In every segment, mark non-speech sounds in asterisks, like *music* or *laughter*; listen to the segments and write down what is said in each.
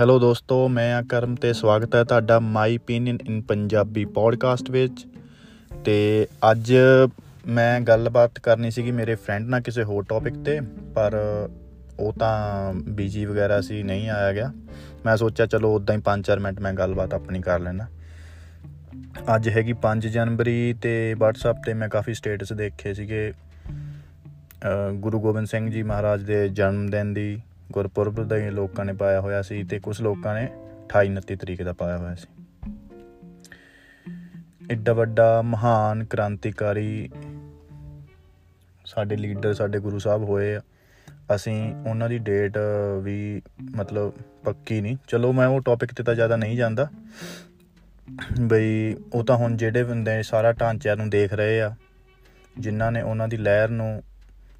Hello ਦੋਸਤੋ, ਮੈਂ ਆ ਕਰਮ ਤੇ ਸਵਾਗਤ ਹੈ ਤੁਹਾਡਾ my opinion in Punjabi podcast ਵਿੱਚ। ਤੇ ਅੱਜ ਮੈਂ ਗੱਲਬਾਤ ਕਰਨੀ ਸੀਗੀ ਮੇਰੇ ਫਰੈਂਡ ਨਾਲ ਕਿਸੇ ਹੋਰ ਟੌਪਿਕ ਤੇ, ਪਰ ਉਹ ਤਾਂ ਬੀਜੀ ਵਗੈਰਾ ਸੀ, ਨਹੀਂ ਆਇਆ ਗਿਆ। ਮੈਂ ਸੋਚਿਆ ਚਲੋ ਉਦਾਂ ਹੀ 5-4 ਮਿੰਟ ਮੈਂ ਗੱਲਬਾਤ ਆਪਣੀ ਕਰ ਲੈਣਾ ਅੱਜ ਹੈਗੀ 5 ਜਨਵਰੀ ਤੇ WhatsApp ਤੇ ਮੈਂ ਕਾਫੀ ਸਟੇਟਸ ਦੇਖੇ ਸੀਗੇ। ਗੁਰੂ ਗੋਬਿੰਦ ਸਿੰਘ ਜੀ ਮਹਾਰਾਜ ਦੇ ਜਨਮ ਦਿਨ ਦੀ ਗੁਰਪੁਰਬ ਦਾ ਹੀ ਲੋਕਾਂ ਨੇ ਪਾਇਆ ਹੋਇਆ ਸੀ ਤੇ ਕੁਝ ਲੋਕਾਂ ਨੇ 28 29 ਤਰੀਕ ਦਾ ਪਾਇਆ ਹੋਇਆ ਸੀ। ਇੱਡਾ ਵੱਡਾ ਮਹਾਨ ਕ੍ਰਾਂਤੀਕਾਰੀ ਸਾਡੇ ਲੀਡਰ, ਸਾਡੇ ਗੁਰੂ ਸਾਹਿਬ ਹੋਏ ਆ। ਅਸੀਂ ਉਹਨਾਂ ਦੀ ਡੇਟ ਵੀ ਮਤਲਬ ਪੱਕੀ ਨਹੀਂ। ਚਲੋ ਮੈਂ ਉਹ ਟੌਪਿਕ ਤੇ ਤਾਂ ਜ਼ਿਆਦਾ ਨਹੀਂ ਜਾਂਦਾ। ਬਈ ਉਹ ਤਾਂ ਹੁਣ ਜਿਹੜੇ ਬੰਦੇ ਸਾਰਾ ਢਾਂਚਿਆਂ ਨੂੰ ਦੇਖ ਰਹੇ ਆ, ਜਿਨ੍ਹਾਂ ਨੇ ਉਹਨਾਂ ਦੀ ਲਹਿਰ ਨੂੰ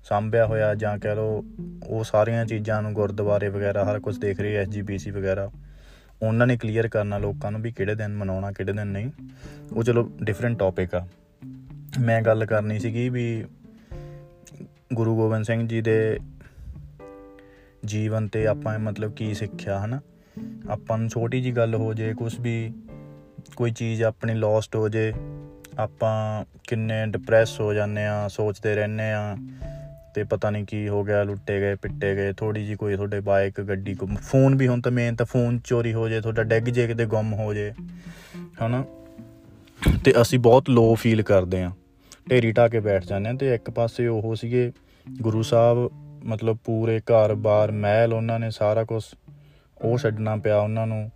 ਸਾਂਭਿਆ ਹੋਇਆ ਜਾਂ ਕਹ ਲੋ ਉਹ ਸਾਰੀਆਂ ਚੀਜ਼ਾਂ ਨੂੰ ਗੁਰਦੁਆਰੇ ਵਗੈਰਾ ਹਰ ਕੁਝ ਦੇਖ ਰਹੀ ਹੈ ਐਸਜੀਪੀਸੀ ਵਗੈਰਾ। ਉਹਨਾਂ ਨੇ ਕਲੀਅਰ ਕਰਨਾ ਲੋਕਾਂ ਨੂੰ ਵੀ ਕਿਹੜੇ ਦਿਨ ਮਨਾਉਣਾ, ਕਿਹੜੇ ਦਿਨ ਨਹੀਂ। ਉਹ ਚਲੋ ਡਿਫਰੈਂਟ ਟੌਪਿਕ ਆ। ਮੈਂ ਗੱਲ ਕਰਨੀ ਸੀਗੀ ਵੀ ਗੁਰੂ ਗੋਬਿੰਦ ਸਿੰਘ ਜੀ ਦੇ ਜੀਵਨ ਤੇ ਆਪਾਂ ਮਤਲਬ ਕੀ ਸਿੱਖਿਆ, ਹਨਾ? ਆਪਾਂ ਨੂੰ ਛੋਟੀ ਜੀ ਗੱਲ ਹੋ ਜੇ ਕੁਝ ਵੀ ਕੋਈ ਚੀਜ਼ ਆਪਣੀ ਲੋਸਟ ਹੋ ਜੇ, ਆਪਾਂ ਕਿੰਨੇ ਡਿਪਰੈਸ ਹੋ ਜਾਂਦੇ ਆ ਸੋਚਦੇ ਰਹਿੰਦੇ ਆ ਤੇ ਪਤਾ ਨਹੀਂ ਕੀ ਹੋ ਗਿਆ, ਲੁੱਟੇ ਗਏ, ਪਿੱਟੇ ਗਏ ਥੋੜੀ ਜੀ ਕੋਈ ਤੁਹਾਡੇ ਬਾਈਕ, ਗੱਡੀ ਕੋ ਫੋਨ ਵੀ ਹੁਣ ਤਾਂ ਮੇਨ ਤਾਂ ਫੋਨ ਚੋਰੀ ਹੋ ਜੇ, ਤੁਹਾਡਾ ਡੈਗ ਜੇ ਕਿਤੇ, ਗੁੰਮ ਹੋ ਜੇ, ਹਨਾ? ਤੇ ਅਸੀਂ ਬਹੁਤ ਲੋ ਫੀਲ ਕਰਦੇ ਆ ਢੇਰੀ ਢਾ ਕੇ ਬੈਠ ਜਾਂਦੇ ਆ ਤੇ ਇੱਕ ਪਾਸੇ ਉਹ ਸੀਗੇ ਗੁਰੂ ਸਾਹਿਬ, ਮਤਲਬ ਪੂਰੇ ਘਰ-ਬਾਰ ਮਹਿਲ, ਉਹਨਾਂ ਨੇ ਸਾਰਾ ਕੁਝ ਉਹ ਛੱਡਣਾ ਪਿਆ ਉਹਨਾਂ ਨੂੰ।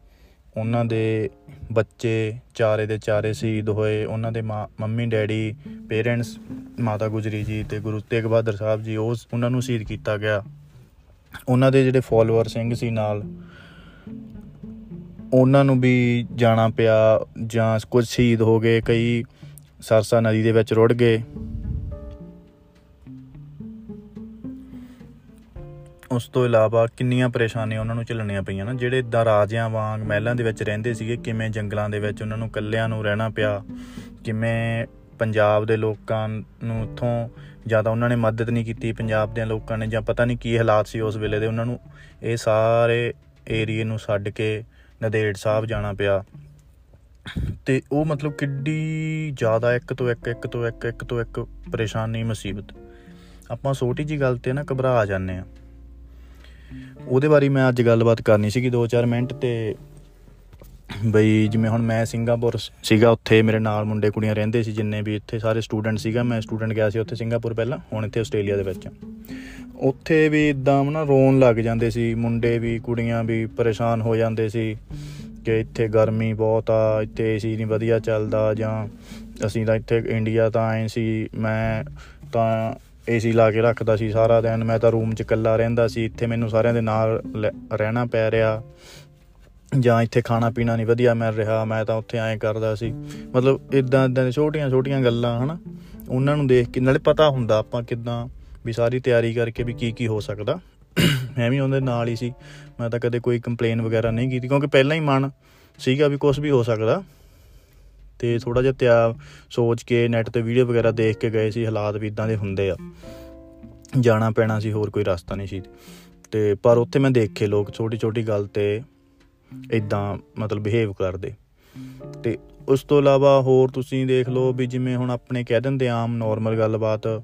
ਉਹਨਾਂ ਦੇ ਬੱਚੇ, ਚਾਰੇ ਦੇ ਚਾਰੇ ਸ਼ਹੀਦ ਹੋਏ, ਉਹਨਾਂ ਦੇ mummy, daddy parents Mata Gujri ji ਤੇ ਗੁਰੂ ਤੇਗ ਬਹਾਦਰ ਸਾਹਿਬ ਜੀ ਉਸ ਉਹਨਾਂ ਨੂੰ ਸ਼ਹੀਦ ਕੀਤਾ ਗਿਆ। ਉਹਨਾਂ ਦੇ ਜਿਹੜੇ ਫਾਲੋਅਰ ਸਿੰਘ ਸੀ ਨਾਲ, ਉਹਨਾਂ ਨੂੰ ਵੀ ਜਾਣਾ ਪਿਆ ਜਾਂ ਕੁਝ ਸ਼ਹੀਦ ਹੋ ਗਏ, ਕਈ ਸਰਸਾ ਨਦੀ ਦੇ ਵਿੱਚ ਰੁੜ ਗਏ। ਉਸ ਤੋਂ ਇਲਾਵਾ ਕਿੰਨੀਆਂ ਪਰੇਸ਼ਾਨੀਆਂ ਉਹਨਾਂ ਨੂੰ ਝੱਲਣੀਆਂ ਪਈਆਂ ਨਾ, ਜਿਹੜੇ ਇਦਾਂ ਰਾਜਿਆਂ ਵਾਂਗ ਮਹਿਲਾਂ ਦੇ ਵਿੱਚ ਰਹਿੰਦੇ ਸੀਗੇ, ਕਿਵੇਂ ਜੰਗਲਾਂ ਦੇ ਵਿੱਚ ਉਹਨਾਂ ਨੂੰ ਇਕੱਲਿਆਂ ਨੂੰ ਰਹਿਣਾ ਪਿਆ, ਕਿਵੇਂ ਪੰਜਾਬ ਦੇ ਲੋਕਾਂ ਨੂੰ ਉੱਥੋਂ ਜ਼ਿਆਦਾ ਉਹਨਾਂ ਨੇ ਮਦਦ ਨਹੀਂ ਕੀਤੀ ਪੰਜਾਬ ਦੇ ਲੋਕਾਂ ਨੇ ਜਾਂ ਪਤਾ ਨਹੀਂ ਕੀ ਹਾਲਾਤ ਸੀ ਉਸ ਵੇਲੇ ਦੇ, ਉਹਨਾਂ ਨੂੰ ਇਹ ਸਾਰੇ ਏਰੀਏ ਨੂੰ ਛੱਡ ਕੇ ਨਦੇੜ ਸਾਹਿਬ ਜਾਣਾ ਪਿਆ। ਤੇ ਉਹ ਮਤਲਬ ਕਿੱਡੀ ਜ਼ਿਆਦਾ ਇੱਕ ਤੋਂ ਇੱਕ ਇੱਕ ਤੋਂ ਇੱਕ ਇੱਕ ਤੋਂ ਇੱਕ ਪਰੇਸ਼ਾਨੀ ਮੁਸੀਬਤ। ਆਪਾਂ ਛੋਟੀ ਜੀ ਗੱਲ ਤੇ ਨਾ ਘਬਰਾ ਜਾਂਦੇ ਆ ਉਹਦੇ ਬਾਰੇ ਮੈਂ ਅੱਜ ਗੱਲਬਾਤ ਕਰਨੀ ਸੀਗੀ 2-4 ਮਿੰਟ ਤੇ ਬਈ ਜਿਵੇਂ ਹੁਣ ਮੈਂ ਸਿੰਗਾਪੁਰ ਸੀਗਾ, ਉੱਥੇ ਮੇਰੇ ਨਾਲ ਮੁੰਡੇ ਕੁੜੀਆਂ ਰਹਿੰਦੇ ਸੀ ਜਿੰਨੇ ਵੀ ਇੱਥੇ ਸਾਰੇ ਸਟੂਡੈਂਟ ਸੀਗਾ। ਮੈਂ ਸਟੂਡੈਂਟ ਗਿਆ ਸੀ ਉੱਥੇ ਸਿੰਗਾਪੁਰ ਪਹਿਲਾਂ, ਹੁਣ ਇੱਥੇ ਆਸਟ੍ਰੇਲੀਆ ਦੇ ਵਿੱਚ। ਉੱਥੇ ਵੀ ਇਦਾਂ ਨਾ ਰੋਣ ਲੱਗ ਜਾਂਦੇ ਸੀ, ਮੁੰਡੇ ਵੀ, ਕੁੜੀਆਂ ਵੀ ਪਰੇਸ਼ਾਨ ਹੋ ਜਾਂਦੇ ਸੀ ਕਿ ਇੱਥੇ ਗਰਮੀ ਬਹੁਤ ਆ, ਇੱਥੇ ਏਸੀ ਨਹੀਂ ਵਧੀਆ ਚੱਲਦਾ ਜਾਂ ਅਸੀਂ ਤਾਂ ਇੱਥੇ ਇੰਡੀਆ ਤਾਂ ਆਏ ਸੀ, ਮੈਂ ਤਾਂ ਏਸੀ ਲਾ ਕੇ ਰੱਖਦਾ ਸੀ ਸਾਰਾ ਦਿਨ। ਮੈਂ ਤਾਂ ਰੂਮ 'ਚ ਇਕੱਲਾ ਰਹਿੰਦਾ ਸੀ, ਇੱਥੇ ਮੈਨੂੰ ਸਾਰਿਆਂ ਦੇ ਨਾਲ ਰਹਿਣਾ ਪੈ ਰਿਹਾ। ਜਾਂ ਇੱਥੇ ਖਾਣਾ ਪੀਣਾ ਨਹੀਂ, ਵਧੀਆ ਮਿਲ ਰਿਹਾ, ਮੈਂ ਤਾਂ ਉੱਥੇ ਐਂ ਕਰਦਾ ਸੀ। ਮਤਲਬ ਇਦਾਂ ਇਦਾਂ ਦੀਆਂ ਛੋਟੀਆਂ ਛੋਟੀਆਂ ਗੱਲਾਂ, ਹਨਾ। ਉਹਨਾਂ ਨੂੰ ਦੇਖ ਕੇ ਨਾਲੇ ਪਤਾ ਹੁੰਦਾ ਆਪਾਂ ਕਿਦਾਂ ਵੀ ਸਾਰੀ ਤਿਆਰੀ ਕਰਕੇ ਵੀ ਕੀ ਕੀ ਹੋ ਸਕਦਾ। ਮੈਂ ਵੀ ਉਹਦੇ ਨਾਲ ਹੀ ਸੀ। ਮੈਂ ਤਾਂ ਕਦੇ ਕੋਈ ਕੰਪਲੇਨ ਵਗੈਰਾ ਨਹੀਂ ਕੀਤੀ, ਕਿਉਂਕਿ ਪਹਿਲਾਂ ਹੀ ਮਨ ਸੀਗਾ ਵੀ ਕੁਝ ਵੀ ਹੋ ਸਕਦਾ। ਤੇ ਥੋੜਾ ਜਿਹਾ ਤਿਆ ਸੋਚ ਕੇ ਨੈਟ ਤੇ ਵੀਡੀਓ ਵਗੈਰਾ ਦੇਖ ਕੇ ਗਏ ਸੀ, ਹਾਲਾਤ ਵੀ ਇਦਾਂ ਦੇ ਹੁੰਦੇ ਆ। ਜਾਣਾ ਪੈਣਾ ਸੀ, ਹੋਰ ਕੋਈ ਰਸਤਾ ਨਹੀਂ ਸੀ। ਤੇ ਪਰ ਉੱਥੇ ਮੈਂ ਦੇਖੇ ਲੋਕ ਛੋਟੀ ਛੋਟੀ ਗੱਲ ਤੇ ਇਦਾਂ ਮਤਲਬ ਬਿਹੇਵ ਕਰਦੇ। ਤੇ ਉਸ ਤੋਂ ਇਲਾਵਾ ਹੋਰ ਤੁਸੀਂ ਦੇਖ ਲਓ ਵੀ ਜਿਵੇਂ ਹੁਣ ਆਪਣੇ ਕਹਿ ਦਿੰਦੇ ਆਮ ਨਾਰਮਲ ਗੱਲਬਾਤ,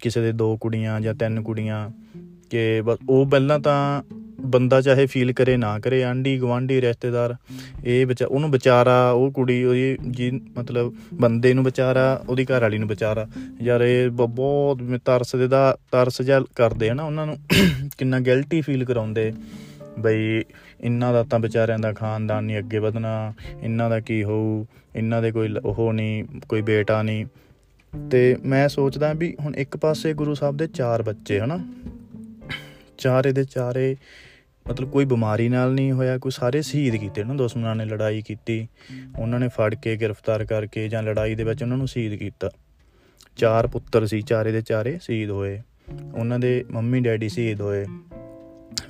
ਕਿਸੇ ਦੇ ਦੋ ਕੁੜੀਆਂ ਜਾਂ ਤਿੰਨ ਕੁੜੀਆਂ, ਕਿ ਬਸ ਉਹ ਪਹਿਲਾਂ ਤਾਂ ਬੰਦਾ ਚਾਹੇ ਫੀਲ ਕਰੇ ਨਾ ਕਰੇ ਆਂਡੀ ਗਵਾਂਡੀ ਰਿਸ਼ਤੇਦਾਰ, ਇਹ ਬੱਚਾ ਉਹਨੂੰ ਵਿਚਾਰਾ, ਉਹ ਕੁੜੀ, ਉਹਦੀ ਜੀ ਮਤਲਬ ਬੰਦੇ ਨੂੰ ਵਿਚਾਰਾ, ਉਹਦੀ ਘਰ ਵਾਲੀ ਨੂੰ ਵਿਚਾਰਾ। ਯਾਰ ਇਹ ਬਹੁਤ ਤਰਸ ਦੇ ਦਾ, ਤਰਸ ਜਿਹਾ ਕਰਦੇ ਹਨਾ ਉਹਨਾਂ ਨੂੰ। ਕਿੰਨਾ ਗਿਲਟੀ ਫੀਲ ਕਰਾਉਂਦੇ। ਬਈ ਇਹਨਾਂ ਦਾ ਤਾਂ ਵਿਚਾਰਿਆਂ ਦਾ ਖਾਨਦਾਨ ਨਹੀਂ, ਅੱਗੇ ਵਧਣਾ ਇਹਨਾਂ ਦਾ ਕੀ ਹੋਊ ਇਹਨਾਂ ਦੇ ਕੋਈ ਉਹ ਨਹੀਂ, ਕੋਈ ਬੇਟਾ ਨਹੀਂ। ਤੇ ਮੈਂ ਸੋਚਦਾ ਵੀ ਹੁਣ ਇੱਕ ਪਾਸੇ ਗੁਰੂ ਸਾਹਿਬ ਦੇ ਚਾਰ ਬੱਚੇ, ਹਨਾ? ਚਾਰੇ ਦੇ ਚਾਰੇ ਮਤਲਬ ਕੋਈ ਬਿਮਾਰੀ ਨਾਲ ਨਹੀਂ ਹੋਇਆ, ਕੋਈ ਸਾਰੇ ਸ਼ਹੀਦ ਕੀਤੇ ਨਾ, ਦੁਸ਼ਮਣਾਂ ਨੇ ਲੜਾਈ ਕੀਤੀ, ਉਹਨਾਂ ਨੇ ਫੜ ਕੇ ਗ੍ਰਿਫਤਾਰ ਕਰਕੇ ਜਾਂ ਲੜਾਈ ਦੇ ਵਿੱਚ ਉਹਨਾਂ ਨੂੰ ਸ਼ਹੀਦ ਕੀਤਾ। ਚਾਰ ਪੁੱਤਰ ਸੀ, ਚਾਰੇ ਦੇ ਚਾਰੇ ਸ਼ਹੀਦ ਹੋਏ, ਉਹਨਾਂ ਦੇ ਮੰਮੀ ਡੈਡੀ ਸ਼ਹੀਦ ਹੋਏ,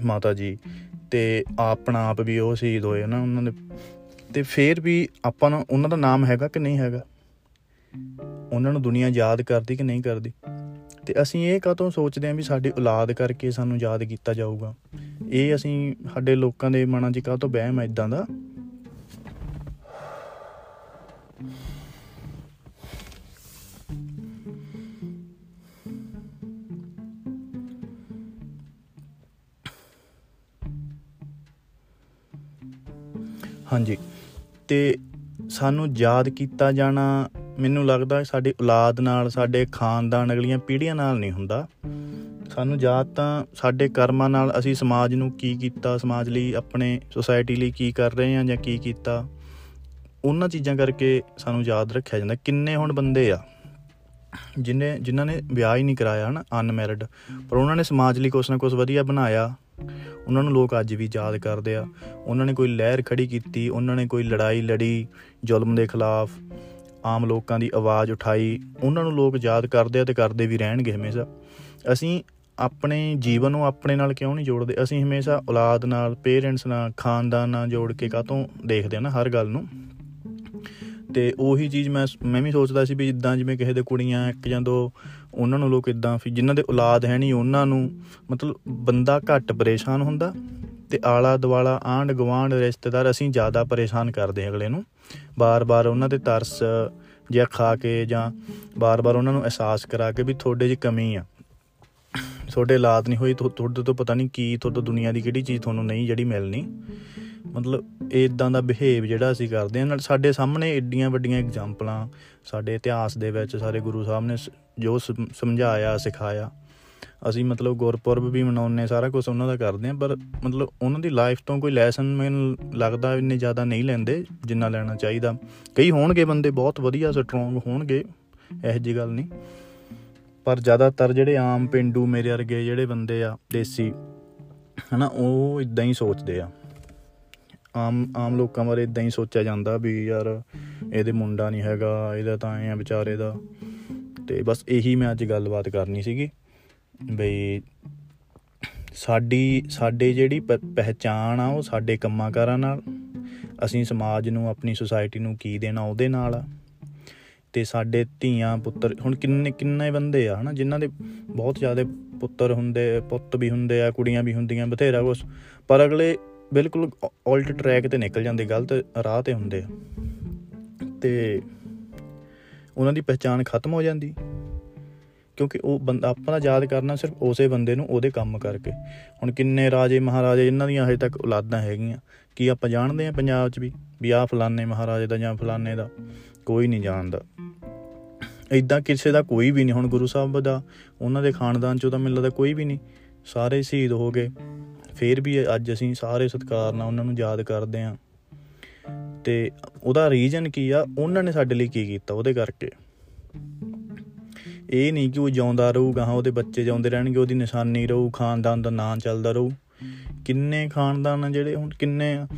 ਮਾਤਾ ਜੀ। ਤੇ ਆਪਣਾ ਆਪ ਵੀ ਉਹ ਸ਼ਹੀਦ ਹੋਏ ਨਾ ਉਹਨਾਂ ਦੇ। ਤੇ ਫੇਰ ਵੀ ਆਪਾਂ ਨੂੰ ਉਹਨਾਂ ਦਾ ਨਾਮ ਹੈਗਾ ਕਿ ਨਹੀਂ ਹੈਗਾ? ਉਹਨਾਂ ਨੂੰ ਦੁਨੀਆ ਯਾਦ ਕਰਦੀ ਕਿ ਨਹੀਂ ਕਰਦੀ? ਤੇ ਅਸੀਂ ਇਹ ਕਾਤੋਂ ਸੋਚਦੇ ਆਂ ਵੀ ਸਾਡੀ ਔਲਾਦ ਕਰਕੇ ਸਾਨੂੰ ਯਾਦ ਕੀਤਾ ਜਾਊਗਾ? ਇਹ ਅਸੀਂ ਸਾਡੇ ਲੋਕਾਂ ਦੇ ਮਨਾਂ 'ਚ ਕਾਹ ਤੋਂ ਵਹਿਮ ਹੈ ਇਦਾਂ ਦਾ? ਹਾਂਜੀ। ਤੇ ਸਾਨੂੰ ਯਾਦ ਕੀਤਾ ਜਾਣਾ, ਮੈਨੂੰ ਲੱਗਦਾ ਸਾਡੀ ਔਲਾਦ ਨਾਲ, ਸਾਡੇ ਖਾਨਦਾਨ ਅਗਲੀਆਂ ਪੀੜ੍ਹੀਆਂ ਨਾਲ ਨਹੀਂ ਹੁੰਦਾ। ਸਾਨੂੰ ਯਾਦ ਤਾਂ ਸਾਡੇ ਕਰਮਾਂ ਨਾਲ ਅਸੀਂ ਸਮਾਜ ਨੂੰ ਕੀ ਕੀਤਾ, ਸਮਾਜ ਲਈ ਆਪਣੇ ਸੋਸਾਇਟੀ ਲਈ ਕੀ ਕਰ ਰਹੇ ਹਾਂ ਜਾਂ ਕੀ ਕੀਤਾ, ਉਹਨਾਂ ਚੀਜ਼ਾਂ ਕਰਕੇ ਸਾਨੂੰ ਯਾਦ ਰੱਖਿਆ ਜਾਂਦਾ। ਕਿੰਨੇ ਹੁਣ ਬੰਦੇ ਆ, ਜਿਨੇ, ਜਿਨ੍ਹਾਂ ਨੇ ਵਿਆਹ ਹੀ ਨਹੀਂ ਕਰਾਇਆ ਹਨ ਅਨਮੈਰਿਡ ਪਰ ਉਹਨਾਂ ਨੇ ਸਮਾਜ ਲਈ ਕੁਛ ਨਾ ਕੁਛ ਵਧੀਆ ਬਣਾਇਆ। ਉਹਨਾਂ ਨੂੰ ਲੋਕ ਅੱਜ ਵੀ ਯਾਦ ਕਰਦੇ ਆ। ਉਹਨਾਂ ਨੇ ਕੋਈ ਲਹਿਰ ਖੜੀ ਕੀਤੀ, ਉਹਨਾਂ ਨੇ ਕੋਈ ਲੜਾਈ ਲੜੀ, ਜ਼ੁਲਮ ਦੇ ਖਿਲਾਫ ਆਮ ਲੋਕਾਂ ਦੀ ਆਵਾਜ਼ ਉਠਾਈ। ਉਹਨਾਂ ਨੂੰ ਲੋਕ ਯਾਦ ਕਰਦੇ ਆ ਤੇ ਕਰਦੇ ਵੀ ਰਹਿਣਗੇ ਹਮੇਸ਼ਾ। ਅਸੀਂ ਆਪਣੇ ਜੀਵਨ ਨੂੰ ਆਪਣੇ ਨਾਲ ਕਿਉਂ ਨਹੀਂ ਜੋੜਦੇ? ਅਸੀਂ ਹਮੇਸ਼ਾ ਔਲਾਦ ਨਾਲ ਪੇਰੈਂਟਸ ਨਾਲ, ਖਾਨਦਾਨ ਨਾਲ ਜੋੜ ਕੇ ਕਾਤੋਂ ਦੇਖਦੇ ਆ ਨਾ ਹਰ ਗੱਲ ਨੂੰ? ਤੇ ਉਹੀ ਚੀਜ਼ ਮੈਂ ਮੈਂ ਵੀ ਸੋਚਦਾ ਸੀ ਵੀ ਜਿੱਦਾਂ ਜਿਵੇਂ ਕਿਸੇ ਦੇ ਕੁੜੀਆਂ ਇੱਕ ਜਾਂ ਦੋ, ਉਹਨਾਂ ਨੂੰ ਲੋਕ ਇਦਾਂ ਫਿਰ ਜਿਨ੍ਹਾਂ ਦੇ ਔਲਾਦ ਹੈ ਨਹੀਂ, ਉਹਨਾਂ ਨੂੰ ਮਤਲਬ ਬੰਦਾ ਘੱਟ ਪਰੇਸ਼ਾਨ ਹੁੰਦਾ ਤੇ ਆਲਾ ਦਵਾਲਾ ਆਂਡ ਗਵਾਂਡ ਰਿਸ਼ਤੇਦਾਰ ਅਸੀਂ ਜ਼ਿਆਦਾ ਪਰੇਸ਼ਾਨ ਕਰਦੇ ਅਗਲੇ ਨੂੰ। ਬਾਰ-ਬਾਰ ਉਹਨਾਂ ਤੇ ਤਰਸ ਜਾਂ ਖਾ ਕੇ ਜਾਂ ਬਾਰ-ਬਾਰ ਉਹਨਾਂ ਨੂੰ ਅਹਿਸਾਸ ਕਰਾ ਕੇ ਵੀ ਤੁਹਾਡੇ 'ਚ ਕਮੀ ਆ। ਤੁਹਾਡੇ ਔਲਾਦ ਨਹੀਂ ਹੋਈ ਤੁਹਾਡੇ ਤੋਂ ਪਤਾ ਨਹੀਂ ਕੀ, ਤੁਹਾਡੇ ਦੁਨੀਆ ਦੀ ਕਿਹੜੀ ਚੀਜ਼ ਤੁਹਾਨੂੰ ਨਹੀਂ, ਜਿਹੜੀ ਮਿਲਣੀ। ਮਤਲਬ ਇਦਾਂ ਦਾ ਬਿਹੇਵ ਜਿਹੜਾ ਅਸੀਂ ਕਰਦੇ ਹਾਂ। ਨਾਲ ਸਾਡੇ ਸਾਹਮਣੇ ਏਡੀਆਂ ਵੱਡੀਆਂ ਐਗਜ਼ਾਮਪਲਾਂ ਸਾਡੇ ਇਤਿਹਾਸ ਦੇ ਵਿੱਚ ਸਾਰੇ ਗੁਰੂ ਸਾਹਿਬ ਨੇ ਜੋ ਸਮਝਾਇਆ, ਸਿਖਾਇਆ। ਅਸੀਂ ਮਤਲਬ ਗੁਰਪੁਰਬ ਵੀ ਮਨਾਉਂਦੇ ਸਾਰਾ ਕੁਝ ਉਹਨਾਂ ਦਾ ਕਰਦੇ ਆ ਪਰ ਮਤਲਬ ਉਹਨਾਂ ਦੀ ਲਾਈਫ ਤੋਂ ਕੋਈ ਲੈਸਨ ਮੈਨੂੰ ਲੱਗਦਾ ਇੰਨੇ ਜ਼ਿਆਦਾ ਨਹੀਂ ਲੈਂਦੇ ਜਿੰਨਾ ਲੈਣਾ ਚਾਹੀਦਾ। ਕਈ ਹੋਣਗੇ ਬੰਦੇ ਬਹੁਤ ਵਧੀਆ ਸਟਰੋਂਗ ਹੋਣਗੇ, ਇਹੋ ਜੀ ਗੱਲ ਨਹੀਂ। ਪਰ ਜ਼ਿਆਦਾਤਰ ਜਿਹੜੇ ਆਮ ਪਿੰਡੂ ਮੇਰੇ ਵਰਗੇ ਜਿਹੜੇ ਬੰਦੇ ਆ, ਦੇਸੀ, ਹਨਾ, ਉਹ ਇਦਾਂ ਹੀ ਸੋਚਦੇ ਆ। ਆਮ ਆਮ ਲੋਕਾਂ ਬਾਰੇ ਇਦਾਂ ਹੀ ਸੋਚਿਆ ਜਾਂਦਾ ਵੀ ਯਾਰ ਇਹਦੇ ਮੁੰਡਾ ਨਹੀਂ ਹੈਗਾ, ਇਹਦਾ ਤਾਂ ਐ ਵਿਚਾਰੇ ਦਾ। ਤੇ ਬਸ ਇਹੀ ਮੈਂ ਅੱਜ ਗੱਲਬਾਤ ਕਰਨੀ ਸੀਗੀ ਬਈ ਸਾਡੀ, ਸਾਡੇ ਜਿਹੜੀ ਪਹਿਚਾਣ ਆ ਉਹ ਸਾਡੇ ਕੰਮਾਂਕਾਰਾਂ ਨਾਲ, ਅਸੀਂ ਸਮਾਜ ਨੂੰ, ਆਪਣੀ ਸੁਸਾਇਟੀ ਨੂੰ ਕੀ ਦੇਣਾ ਉਹਦੇ ਨਾਲ ਤੇ ਸਾਡੇ ਧੀਆਂ, ਪੁੱਤਰ, ਹੁਣ ਕਿੰਨੇ ਕਿੰਨੇ ਬੰਦੇ ਆ, ਹਨਾ, ਜਿਨ੍ਹਾਂ ਦੇ ਬਹੁਤ ਜ਼ਿਆਦਾ ਪੁੱਤਰ ਹੁੰਦੇ, ਪੁੱਤ ਵੀ ਹੁੰਦੇ ਆ, ਕੁੜੀਆਂ ਵੀ ਹੁੰਦੀਆਂ, ਬਥੇਰਾ ਕੁਛ। ਪਰ ਅਗਲੇ ਬਿਲਕੁਲ ਉਲਟ ਟਰੈਕ ਤੇ ਨਿਕਲ ਜਾਂਦੇ, ਗਲਤ ਰਾਹ ਤੇ ਹੁੰਦੇ ਆ। ਤੇ ਉਹਨਾਂ ਦੀ ਪਛਾਣ ਖਤਮ ਹੋ ਜਾਂਦੀ। ਕਿਉਂਕਿ ਉਹ ਬੰਦਾ, ਆਪਣਾ ਯਾਦ ਕਰਨਾ ਸਿਰਫ ਉਸੇ ਬੰਦੇ ਨੂੰ, ਉਹਦੇ ਕੰਮ ਕਰਕੇ। ਹੁਣ ਕਿੰਨੇ ਰਾਜੇ ਮਹਾਰਾਜੇ ਜਿਨ੍ਹਾਂ ਦੀਆਂ ਹਜੇ ਤੱਕ ਔਲਾਦਾਂ ਹੈਗੀਆਂ। ਕੀ ਆਪਾਂ ਜਾਣਦੇ ਆ ਪੰਜਾਬ 'ਚ ਵੀ ਵੀ ਆ ਫਲਾਣੇ ਮਹਾਰਾਜੇ ਦਾ ਜਾਂ ਫਲਾਣੇ ਦਾ? ਕੋਈ ਨਹੀਂ ਜਾਣਦਾ। ਇਦਾਂ ਕਿਸੇ ਦਾ ਕੋਈ ਵੀ ਨਹੀਂ, ਹੁਣ ਗੁਰੂ ਸਾਹਿਬ ਦਾ, ਉਹਨਾਂ ਦੇ ਖਾਨਦਾਨ 'ਚੋਂ ਤਾਂ ਮਿਲਦਾ ਕੋਈ ਵੀ ਨਹੀਂ। ਸਾਰੇ ਸ਼ਹੀਦ ਹੋ ਗਏ। ਫੇਰ ਵੀ ਅੱਜ ਅਸੀਂ ਸਾਰੇ ਸਤਿਕਾਰ ਨਾਲ ਉਹਨਾਂ ਨੂੰ ਯਾਦ ਕਰਦੇ ਆਂ ਤੇ ਉਹਦਾ ਰੀਜਨ ਕੀ ਆ? ਉਹਨਾਂ ਨੇ ਸਾਡੇ ਲਈ ਕੀ ਕੀਤਾ ਉਹਦੇ ਕਰਕੇ? ਇਹ ਨਹੀਂ ਕਿ ਉਹ ਜਿਉਂਦਾ ਰਹੂਗਾ, ਹਾਂ, ਉਹਦੇ ਬੱਚੇ ਜਿਉਂਦੇ ਰਹਿਣਗੇ, ਉਹਦੀ ਨਿਸ਼ਾਨੀ ਰਹੂ, ਖਾਨਦਾਨ ਦਾ ਨਾਂ ਚੱਲਦਾ ਰਹੂ। ਕਿੰਨੇ ਖਾਨਦਾਨ ਜਿਹੜੇ ਹੁਣ, ਕਿੰਨੇ ਆ?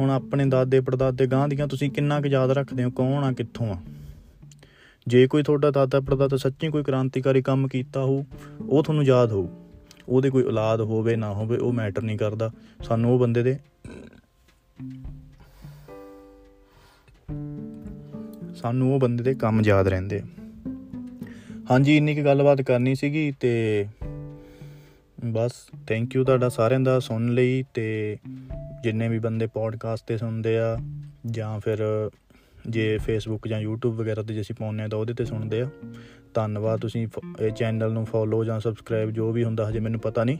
ਹੁਣ ਆਪਣੇ ਦਾਦੇ ਪੜਦਾਦੇ ਗਾਂ ਦੀਆਂ ਤੁਸੀਂ ਕਿੰਨਾ ਕੁ ਯਾਦ ਰੱਖਦੇ ਹੋ, ਕੌਣ ਆ, ਕਿੱਥੋਂ ਆ? ਜੇ ਕੋਈ ਤੁਹਾਡਾ ਦਾਦਾ ਪੜਦਾਦਾ ਸੱਚੀ ਕੋਈ ਕ੍ਰਾਂਤੀਕਾਰੀ ਕੰਮ ਕੀਤਾ ਹੋ ਉਹ ਤੁਹਾਨੂੰ ਯਾਦ ਹੋਊ। ਉਹਦੇ ਕੋਈ ਔਲਾਦ ਹੋਵੇ, ਨਾ ਹੋਵੇ, ਉਹ ਮੈਟਰ ਨਹੀਂ ਕਰਦਾ। ਸਾਨੂੰ ਉਹ ਬੰਦੇ ਦੇ ਸਾਨੂੰ ਉਹ ਬੰਦੇ ਦੇ ਕੰਮ ਯਾਦ ਰਹਿੰਦੇ ਹਾਂਜੀ, ਇੰਨੀ ਕੀ ਗੱਲਬਾਤ ਕਰਨੀ ਸੀਗੀ ਤੇ ਬਸ ਥੈਂਕ ਯੂ ਤੁਹਾਡਾ ਸਾਰਿਆਂ ਦਾ ਸੁਣ ਲਈ ਤੇ ਜਿੰਨੇ ਵੀ ਬੰਦੇ ਪੋਡਕਾਸਟ ਤੇ ਸੁਣਦੇ ਆ ਜਾਂ ਫਿਰ ਜੇ ਫੇਸਬੁੱਕ ਜਾਂ YouTube ਵਗੈਰਾ ਤੇ ਜੇ ਅਸੀਂ ਪਾਉਂਦੇ ਆ ਤਾਂ ਉਹਦੇ ਤੇ ਸੁਣਦੇ ਆ। ਧੰਨਵਾਦ, ਤੁਸੀਂ ਇਹ ਚੈਨਲ ਨੂੰ ਫੋਲੋ ਜਾਂ ਸਬਸਕ੍ਰਾਈਬ ਜੋ ਵੀ ਹੁੰਦਾ, ਹਜੇ ਮੈਨੂੰ ਪਤਾ ਨਹੀਂ।